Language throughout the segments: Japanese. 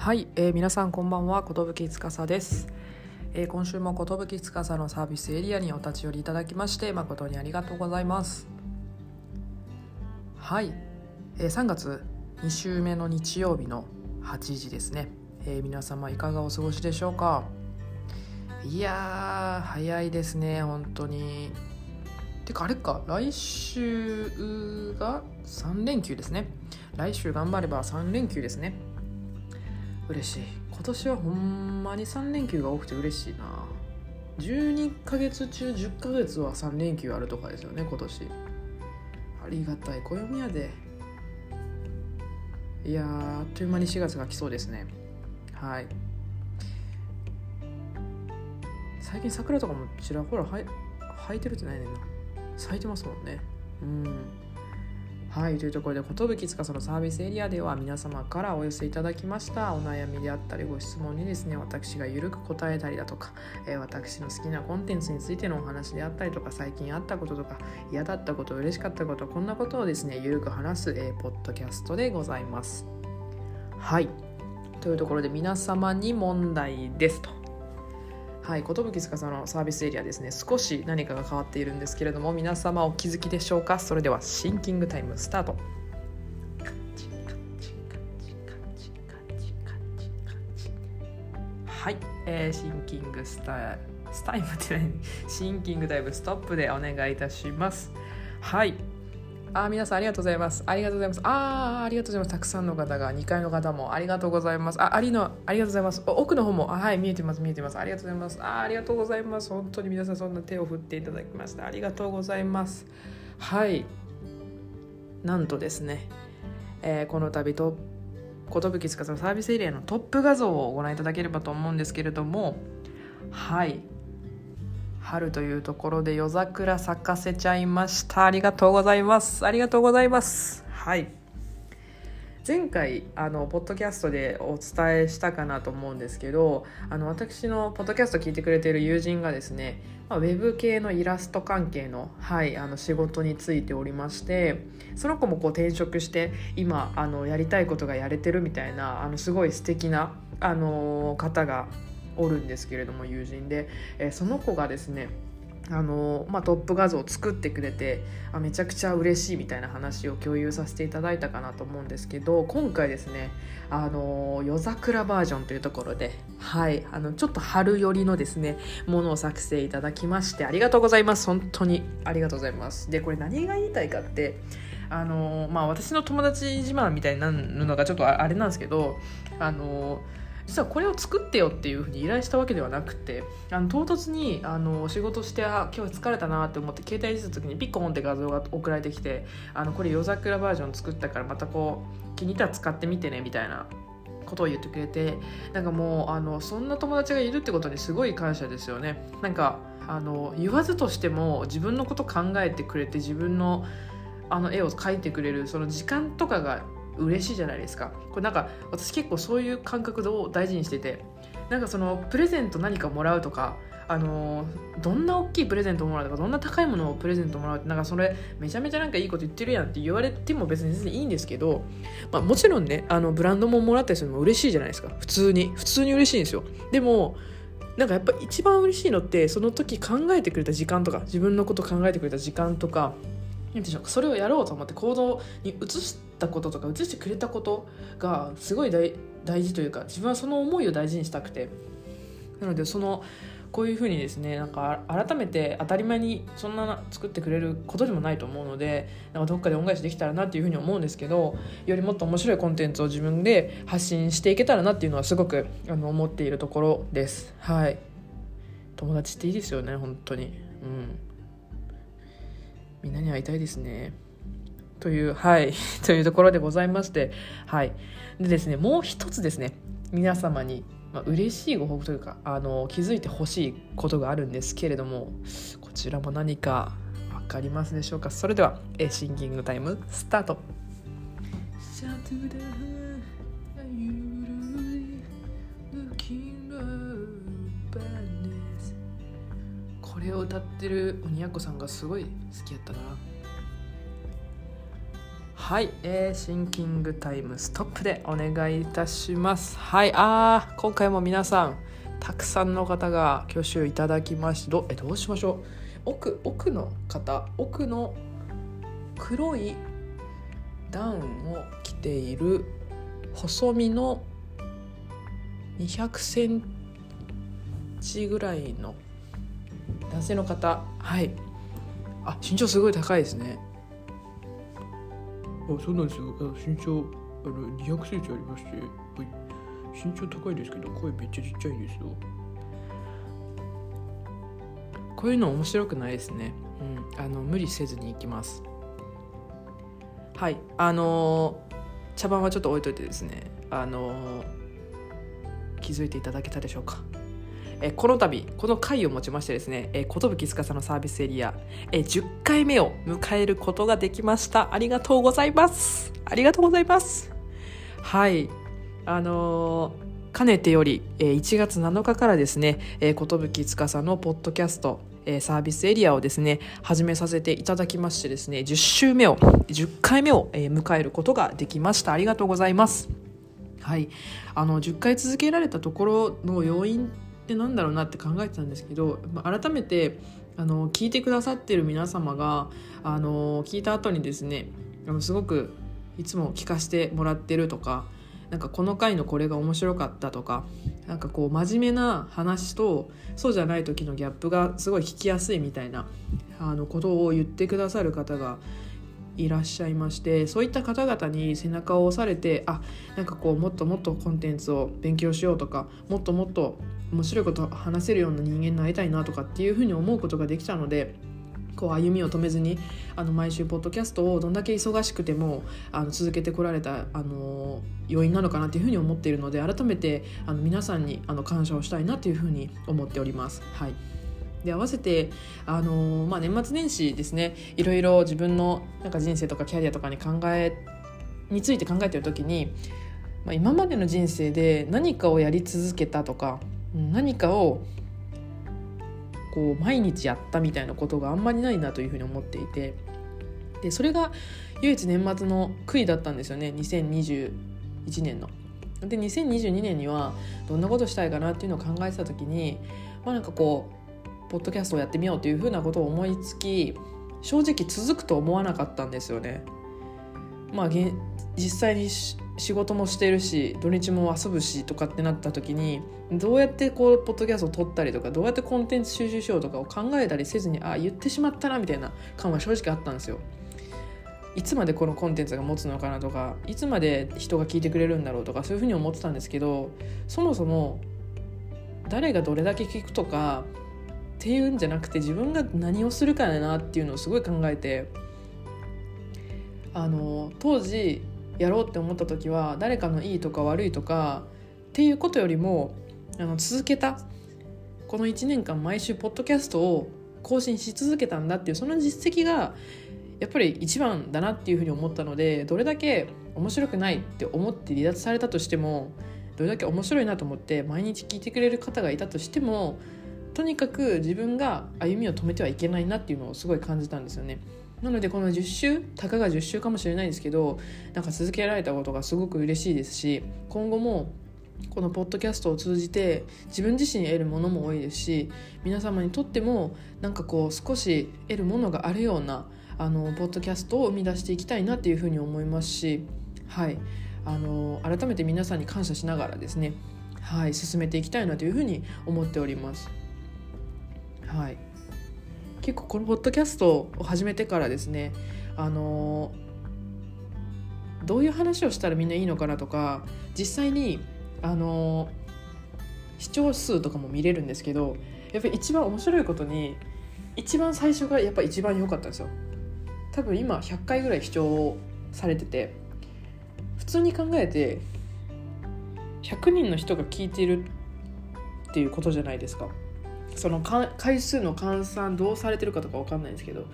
はい、えー、皆さんこんばんは寿司です、えー、今週も寿司のサービスエリアにお立ち寄りいただきまして誠にありがとうございます。はい、えー、3月2週目の日曜日の8時ですね、えー、皆様いかがお過ごしでしょうか？いや早いですね本当に。てかあれか来週が3連休ですね。来週頑張れば3連休ですね。嬉しい。今年はほんまに3連休が多くて嬉しいな。12ヶ月中10ヶ月は3連休あるとかですよね今年。ありがたい暦やで。いやあっという間に4月が来そうですね。はい。最近桜とかもちらほら生えてるってないねんな。咲いてますもんね。うん。はいというところで寿司のサービスエリアでは皆様からお寄せいただきました。お悩みであったりご質問にですね私がゆるく答えたりだとか、えー、私の好きなコンテンツについてのお話であったりとか最近あったこととか嫌だったこと嬉しかったことこんなことをですねゆるく話す、えー、ポッドキャストでございます。はい。というところで皆様に問題ですと。はい、寿司のサービスエリアですね。少し何かが変わっているんですけれども皆様お気づきでしょうか？それではシンキングタイムスタート。はい、えー、シンキングスタスタイムって何？シンキングタイムストップでお願いいたします。はい。あ皆さんありがとうございます。ありがとうございます。ああ、ありがとうございます。たくさんの方が、2階の方もありがとうございます。あ、ありの、ありがとうございます。奥の方も、あはい、見えてます、見えてます。ありがとうございます。あありがとうございます。本当に皆さんそんな手を振っていただきました。ありがとうございます。はい。なんとですね、えー、この度と、寿司のサービスエリアのトップ画像をご覧いただければと思うんですけれども、はい。春というところで夜桜咲かせちゃいました。ありがとうございます。ありがとうございます。はい。前回あのポッドキャストでお伝えしたかなと思うんですけどあの私のポッドキャスト聞いてくれている友人がですね、まあ、ウェブ系のイラスト関係の,、はい、あの仕事についておりましてその子もこう転職して今あのやりたいことがやれてるみたいなあのすごい素敵なあの方がおるんですけれども友人で、えー、その子がですねあのまあ、トップ画像を作ってくれてあめちゃくちゃ嬉しいみたいな話を共有させていただいたかなと思うんですけど今回ですねあの夜桜バージョンというところで、はい、あのちょっと春寄りのですねものを作成いただきましてありがとうございます。本当にありがとうございます。でこれ何が言いたいかってあのまあ私の友達自慢みたいになるのがちょっとあれなんですけどあの実はこれを作ってよっていうふうに依頼したわけではなくてあの唐突にあの仕事してあ今日疲れたなって思って携帯にした時にピッコンって画像が送られてきてあのこれ夜桜バージョン作ったからまたこう気に入ったら使ってみてねみたいなことを言ってくれてなんかもうあのそんな友達がいるってことにすごい感謝ですよね。なんかあの言わずとしても自分のこと考えてくれて自分のあの絵を描いてくれるその時間とかが嬉しいじゃないですか。これなんか私結構そういう感覚を大事にしててなんかそのプレゼント何かもらうとかあのどんな大きいプレゼントもらうとかどんな高いものをプレゼントもらうってなんかそれめちゃめちゃなんかいいこと言ってるやんって言われても別に全然いいんですけど、まあ、もちろんねあのブランドももらったりするのも嬉しいじゃないですか。普通に。普通に嬉しいんですよ。でもなんかやっぱ一番嬉しいのってその時考えてくれた時間とか自分のこと考えてくれた時間とかでしょうそれをやろうと思って行動に移したこととか移してくれたことがすごい大大事というか自分はその思いを大事にしたくて。なのでそのこういうふうにですねなんか改めて当たり前にそんな作ってくれることでもないと思うのでなんかどっかで恩返しできたらなっていうふうに思うんですけどよりもっと面白いコンテンツを自分で発信していけたらなっていうのはすごくあの思っているところです。はい。友達っていいですよね本当に。うん。みんなに会いたいですね。という、はい、というところでございまして、はい。でですね、もう一つですね、皆様に、まあ、嬉しいご報告というか、あの、気づいてほしいことがあるんですけれども、こちらも何か分かりますでしょうか？それでは、えシンキングタイム、スタート。これを歌ってる鬼奴さんがすごい好きやったな。はい、えー、シンキングタイムストップでお願いいたします。はいあー今回も皆さんたくさんの方が挙手いただきましてどえどうしましょう。奥奥の方奥の黒いダウンを着ている細身の200センチぐらいの男性の方。はい。あ身長すごい高いですね。あそうなんですよ。あ身長あの200センチありまして、はい、身長高いですけど声めっちゃちっちゃいですよ。こういうの面白くないですね。うん。あの無理せずにいきます。はい。あのー茶番はちょっと置いといてですね。あのー気づいていただけたでしょうかえこの度この回をもちましてですね寿司のサービスエリアえ10回目を迎えることができました。ありがとうございます。ありがとうございます。はい。あのーかねてより、1月7日からですね、寿司のポッドキャスト、サービスエリアをですね始めさせていただきましてですね10週目を10回目を、迎えることができました。ありがとうございます。はい。あの10回続けられたところの要因ってなんだろうなって考えてたんですけど、改めてあの聞いてくださってる皆様があの聞いた後にですねあのすごくいつも聞かせてもらってるとかなんかこの回のこれが面白かったとかなんかこう真面目な話とそうじゃない時のギャップがすごい聞きやすいみたいなあのことを言ってくださる方がいらっしゃいましてそういった方々に背中を押されてあなんかこうもっともっとコンテンツを勉強しようとかもっともっと面白いこと話せるような人間になりたいなとかっていうふうに思うことができたのでこう歩みを止めずにあの毎週ポッドキャストをどんだけ忙しくてもあの続けてこられたあの要因なのかなというふうに思っているので改めてあの皆さんにあの感謝をしたいなというふうに思っております。はいで合わせて、あのまあ、年末年始ですねいろいろ自分のなんか人生とかキャリアとかに考えについて考えてる時に、まあ、今までの人生で何かをやり続けたとか何かをこう毎日やったみたいなことがあんまりないなというふうに思っていてでそれが唯一年末の悔いだったんですよね2021年の。で2022年にはどんなことしたいかなっていうのを考えてた時にまあなんかこうポッドキャストをやってみようというふうなことを思いつき正直続くと思わなかったんですよね。まあ、実際に仕事もしてるし土日も遊ぶしとかってなった時にどうやってこうポッドキャストを撮ったりとかどうやってコンテンツ収集しようとかを考えたりせずにあ言ってしまったなみたいな感は正直あったんですよ。いつまでこのコンテンツが持つのかなとかいつまで人が聞いてくれるんだろうとかそういうふうに思ってたんですけどそもそも誰がどれだけ聞くとかっていうんじゃなくて自分が何をするかだなっていうのをすごい考えてあの当時やろうって思った時は誰かのいいとか悪いとかっていうことよりもあの続けたこの1年間毎週ポッドキャストを更新し続けたんだっていうその実績がやっぱり一番だなっていうふうに思ったのでどれだけ面白くないって思って離脱されたとしてもどれだけ面白いなと思って毎日聞いてくれる方がいたとしてもとにかく自分が歩みを止めてはいけないなっていうのをすごい感じたんですよね。なのでこの10週たかが10週かもしれないですけどなんか続けられたことがすごく嬉しいですし今後もこのポッドキャストを通じて自分自身得るものも多いですし皆様にとってもなんかこう少し得るものがあるようなあのポッドキャストを生み出していきたいなっていうふうに思いますしはいあの改めて皆さんに感謝しながらですねはい進めていきたいなというふうに思っております。はい。結構このポッドキャストを始めてからですねあのどういう話をしたらみんないいのかなとか実際にあの視聴数とかも見れるんですけどやっぱり一番面白いことに一番最初がやっぱ一番良かったんですよ。多分今100回ぐらい視聴されてて普通に考えて100人の人が聞いてるっていうことじゃないですか。その回数の換算どうされてるかとか分かんないんですけど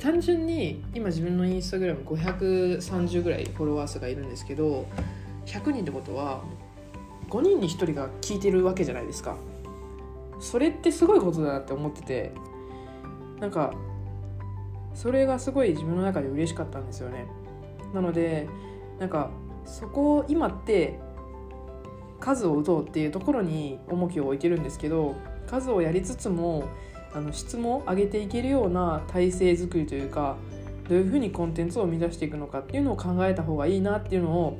単純に今自分のインスタグラム530ぐらいフォロワー数がいるんですけど100人ってことは5人に1人が聞いてるわけじゃないですか。それってすごいことだなって思っててなんかそれがすごい自分の中で嬉しかったんですよね。なのでなんかそこを今って数を打とうっていうところに重きを置いてるんですけど数をやりつつもあの質も上げていけるような体制づくりというかどういうふうにコンテンツを生み出していくのかっていうのを考えた方がいいなっていうのを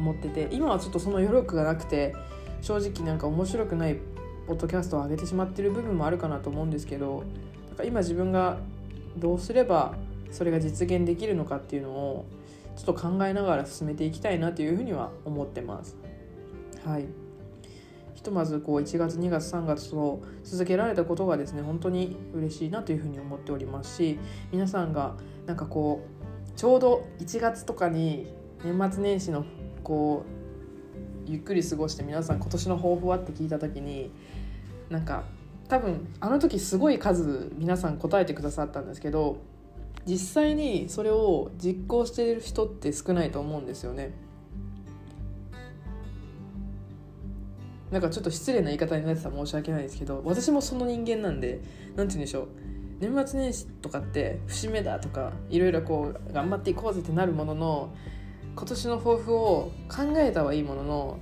思ってて今はちょっとその余力がなくて正直なんか面白くないポッドキャストを上げてしまってる部分もあるかなと思うんですけどなんか今自分がどうすればそれが実現できるのかっていうのをちょっと考えながら進めていきたいなというふうには思ってます。はいとまずこう1月2月3月と続けられたことがですね本当に嬉しいなというふうに思っておりますし皆さんがなんかこうちょうど1月とかに年末年始のこうゆっくり過ごして皆さん今年の抱負は？って聞いた時になんか多分あの時すごい数皆さん答えてくださったんですけど実際にそれを実行している人って少ないと思うんですよね。なんかちょっと失礼な言い方になってたら申し訳ないですけど私もその人間なんで何て言うんでしょう年末年始とかって節目だとかいろいろこう頑張っていこうぜってなるものの今年の抱負を考えたはいいものの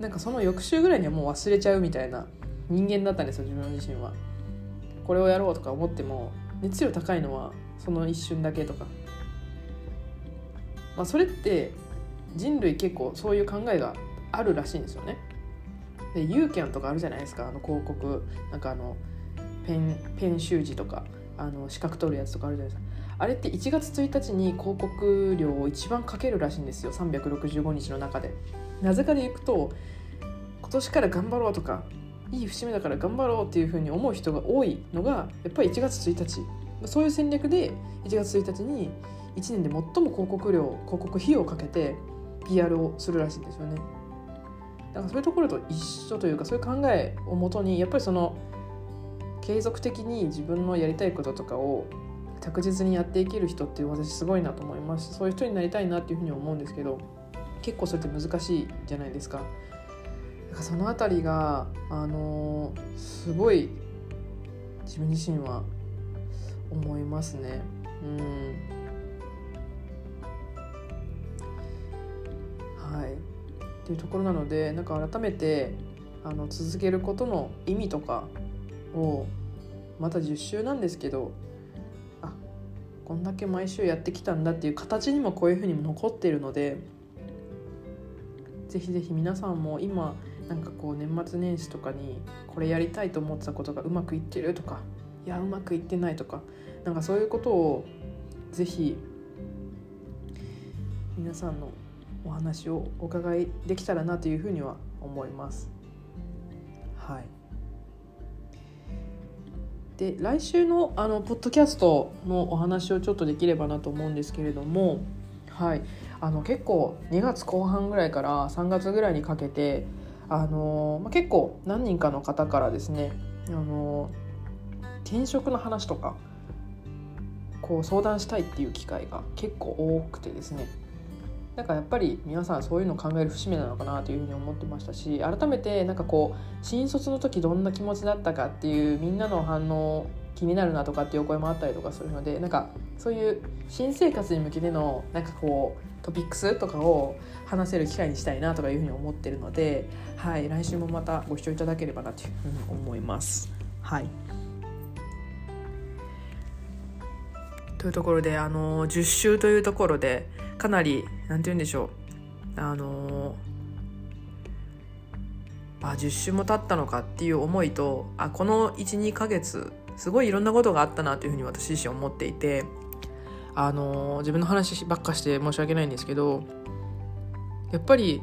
なんかその翌週ぐらいにはもう忘れちゃうみたいな人間だったんですよ自分自身は。これをやろうとか思っても熱量高いのはその一瞬だけとか、まあ、それって人類結構そういう考えがあるらしいんですよね。でユーキャンとかあるじゃないですか。あの広告。なんかあのペンペン習字とか。あの資格取るやつとかあるじゃないですか。あれって1月1日に広告料を一番かけるらしいんですよ。365日の中で。なぜかでいくと今年から頑張ろうとかいい節目だから頑張ろうっていうふうに思う人が多いのがやっぱり1月1日。そういう戦略で1月1日に1年で最も広告料広告費用をかけて PR をするらしいんですよね。だかそういうところと一緒というかそういう考えをもとにやっぱりその継続的に自分のやりたいこととかを着実にやっていける人って私すごいなと思いますそういう人になりたいなっていうふうに思うんですけど結構それって難しいじゃないですか。だからその辺りがあのー、すごい自分自身は思いますね。うんはいっていうところなのでなんか改めてあの続けることの意味とかをまた10週なんですけどあこんだけ毎週やってきたんだっていう形にもこういうふうにも残っているのでぜひぜひ皆さんも今なんかこう年末年始とかにこれやりたいと思ってたことがうまくいってるとかいやうまくいってないとかなんかそういうことをぜひ皆さんのお話をお伺いできたらなというふうには思います。はい、で来週のあのポッドキャストのお話をちょっとできればなと思うんですけれども、はい、あの結構2月後半ぐらいから3月ぐらいにかけてあの、まあ、結構何人かの方からですねあの転職の話とかこう相談したいっていう機会が結構多くてですね。なんかやっぱり皆さんそういうのを考える節目なのかなというふうに思ってましたし改めてなんかこう新卒の時どんな気持ちだったかっていうみんなの反応気になるなとかっていうお声もあったりとかするのでなんかそういう新生活に向けてのなんかこうトピックスとかを話せる機会にしたいなとかいうふうに思ってるので、はい、来週もまたご視聴いただければなというふうに思います。はいというところであの10週というところでかなり何て言うんでしょう。あのあ10週も経ったのかっていう思いとあこの12ヶ月すごいいろんなことがあったなというふうに私自身思っていてあの自分の話ばっかして申し訳ないんですけどやっぱり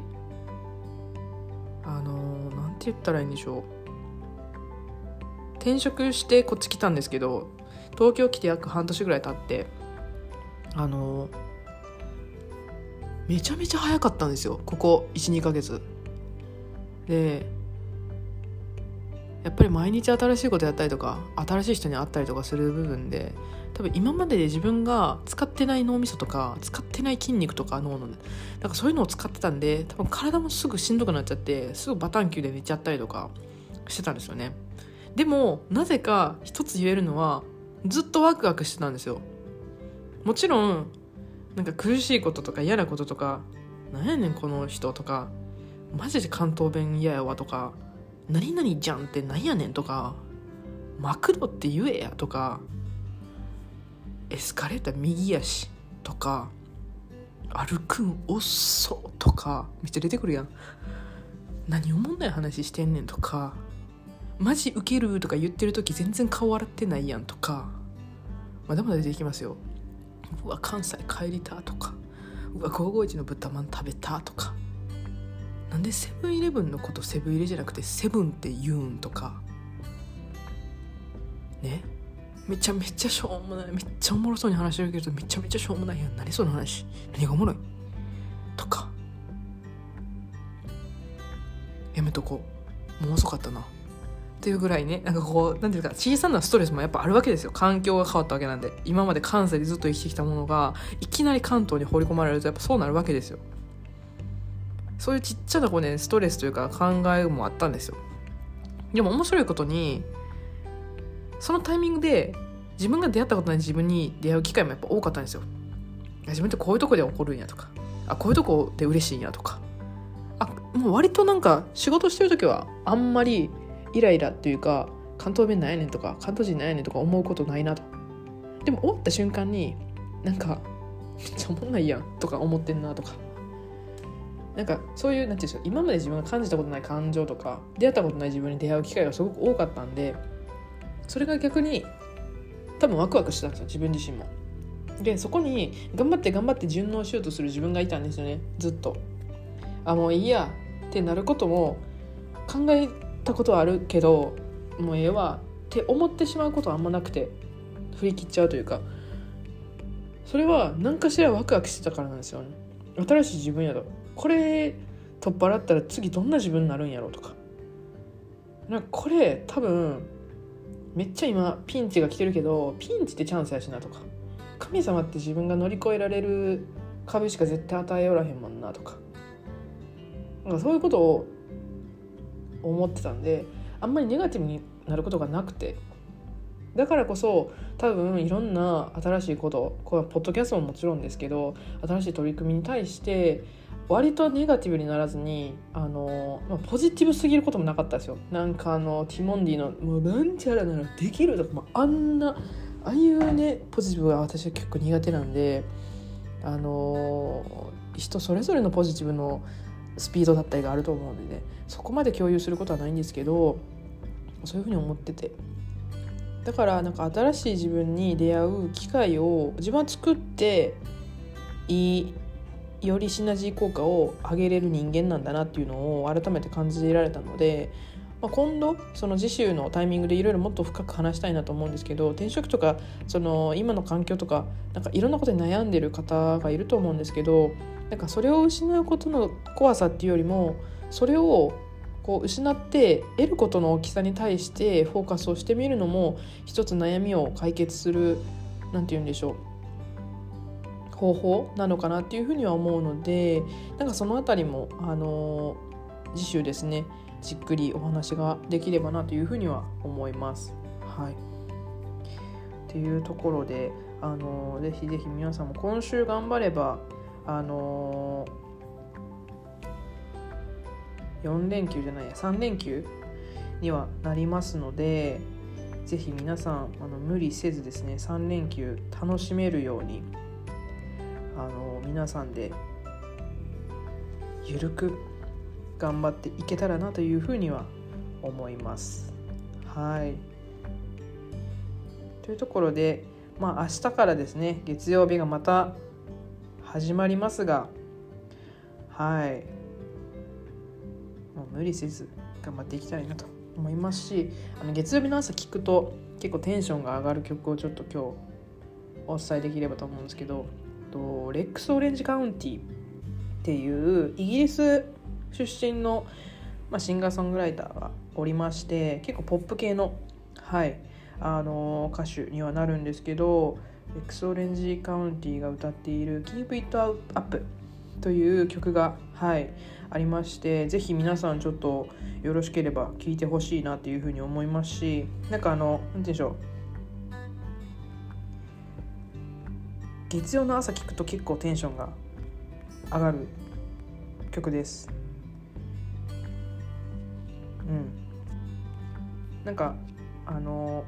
あのなんて言ったらいいんでしょう。転職してこっち来たんですけど東京来て約半年ぐらい経ってあのめちゃめちゃ早かったんですよ。ここ12ヶ月。でやっぱり毎日新しいことやったりとか新しい人に会ったりとかする部分で多分今までで自分が使ってない脳みそとか使ってない筋肉とか脳のなんかそういうのを使ってたんで多分体もすぐしんどくなっちゃってすぐバタンキューで寝ちゃったりとかしてたんですよね。でもなぜか一つ言えるのはずっとワクワクしてたんですよ。もちろんなんか苦しいこととか嫌なこととかなんやねんこの人とかマジで関東弁嫌やわとか何々じゃんってなんやねんとかマクドって言えやとかエスカレーター右やしとか歩くんおっそとかめっちゃ出てくるやん。何おもんない話してんねんとかマジウケる？とか言ってる時全然顔笑ってないやんとか。まだまだ出てきますようわ関西帰りたとかうわ551の豚まん食べたとか。なんでセブンイレブンのことセブン入れじゃなくてセブンって言うんとか。ね。めちゃめちゃしょうもない。めっちゃおもろそうに話してるけどめちゃめちゃしょうもないやん。何その話。何がおもろい？とか。やめとこう。もう遅かったな。っていうぐらいねなんかこう何ていうか小さなストレスもやっぱあるわけですよ。環境が変わったわけなんで。今まで関西でずっと生きてきたものがいきなり関東に放り込まれるとやっぱそうなるわけですよ。そういうちっちゃなこうねストレスというか考えもあったんですよ。でも面白いことにそのタイミングで自分が出会ったことない自分に出会う機会もやっぱ多かったんですよ。自分ってこういうとこで起こるんやとかあこういうとこで嬉しいんやとか。あもう割となんか仕事してる時はあんまりイライラっていうか関東弁なんやねんとか関東人なんやねんとか思うことないなとでも終わった瞬間になんかめっちゃおもんないやんとか思ってんなとかなんかそういうなんていうんでしょう今まで自分が感じたことない感情とか出会ったことない自分に出会う機会がすごく多かったんでそれが逆に多分ワクワクしてたんですよ自分自身も。でそこに頑張って頑張って順応しようとする自分がいたんですよねずっと。あもういいやってなることも考えたことはあるけどもうええわって思ってしまうことはあんまなくて振り切っちゃうというか。それは何かしらワクワクしてたからなんですよね。新しい自分やと。これ取っ払ったら次どんな自分になるんやろうとか。なんかこれ多分めっちゃ今ピンチが来てるけどピンチってチャンスやしなとか。神様って自分が乗り越えられる壁しか絶対与えおらへんもんなとか。なんかそういうことを思ってたんであんまりネガティブになることがなくて。だからこそ多分いろんな新しいことこれはポッドキャストももちろんですけど新しい取り組みに対して割とネガティブにならずにあの、まあ、ポジティブすぎることもなかったですよ。なんかあのティモンディの「もうなんちゃらならできる」とか、まあ、あんなああいうねポジティブは私は結構苦手なんであの人それぞれのポジティブのスピードだったりがあると思うのでねそこまで共有することはないんですけどそういうふうに思ってて。だからなんか新しい自分に出会う機会を自分は作っていいよりシナジー効果を上げれる人間なんだなっていうのを改めて感じられたので、まあ、今度その次週のタイミングでいろいろもっと深く話したいなと思うんですけど転職とかその今の環境とかなんかいろんなことに悩んでる方がいると思うんですけどなんかそれを失うことの怖さっていうよりもそれをこう失って得ることの大きさに対してフォーカスをしてみるのも一つ悩みを解決する何て言うんでしょう方法なのかなっていうふうには思うのでなんかその辺りもあの次週ですねじっくりお話ができればなというふうには思います。はいっていうところであのぜひぜひ皆さんも今週頑張ればあの4連休じゃないや3連休にはなりますのでぜひ皆さんあの無理せずですね3連休楽しめるようにあの皆さんでゆるく頑張っていけたらなというふうには思います。はいというところで、まあ、明日からですね月曜日がまた始まりますがはい。もう無理せず頑張っていきたいなと思いますしあの月曜日の朝聞くと結構テンションが上がる曲をちょっと今日お伝えできればと思うんですけどとレックス・オレンジ・カウンティっていうイギリス出身の、まあ、シンガーソングライターがおりまして結構ポップ系の、はいあの歌手にはなるんですけどレックス・オレンジ・カウンティが歌っている「Keep It Up」という曲が、はい、ありましてぜひ皆さんちょっとよろしければ聴いてほしいなっていうふうに思いますしなんかあの何て言うんでしょう。月曜の朝聴くと結構テンションが上がる曲です。うん。なんかあの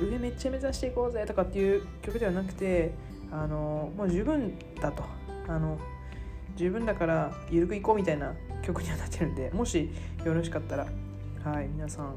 上めっちゃ目指していこうぜとかっていう曲ではなくてあのもう十分だと。あの十分だから緩くいこうみたいな曲にはなってるんでもしよろしかったらはい皆さん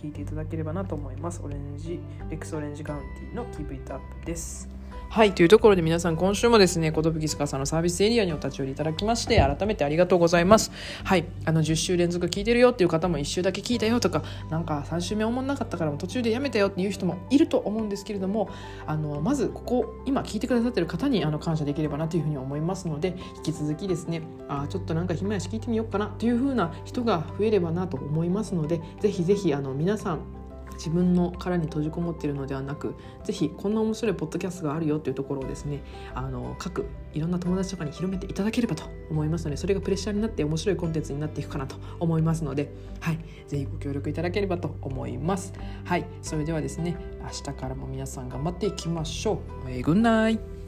聴いていただければなと思います。オレンジレックスオレンジカウンティの Keep It Up です。はいというところで皆さん今週もですね寿司さんのサービスエリアにお立ち寄りいただきまして改めてありがとうございます。はいあの10週連続聞いてるよっていう方も1週だけ聞いたよとかなんか3週目思んなかったからも途中でやめたよっていう人もいると思うんですけれどもあのまずここ今聞いてくださってる方にあの感謝できればなというふうに思いますので引き続きですねあちょっとなんか暇やし聞いてみようかなというふうな人が増えればなと思いますのでぜひぜひあの皆さん自分の殻に閉じこもっているのではなく是非こんな面白いポッドキャストがあるよっていうところをですねあの各いろんな友達とかに広めていただければと思いますのでそれがプレッシャーになって面白いコンテンツになっていくかなと思いますのではい。ぜひご協力いただければと思います。はい。それではですね明日からも皆さん頑張っていきましょう、えー、グンナイ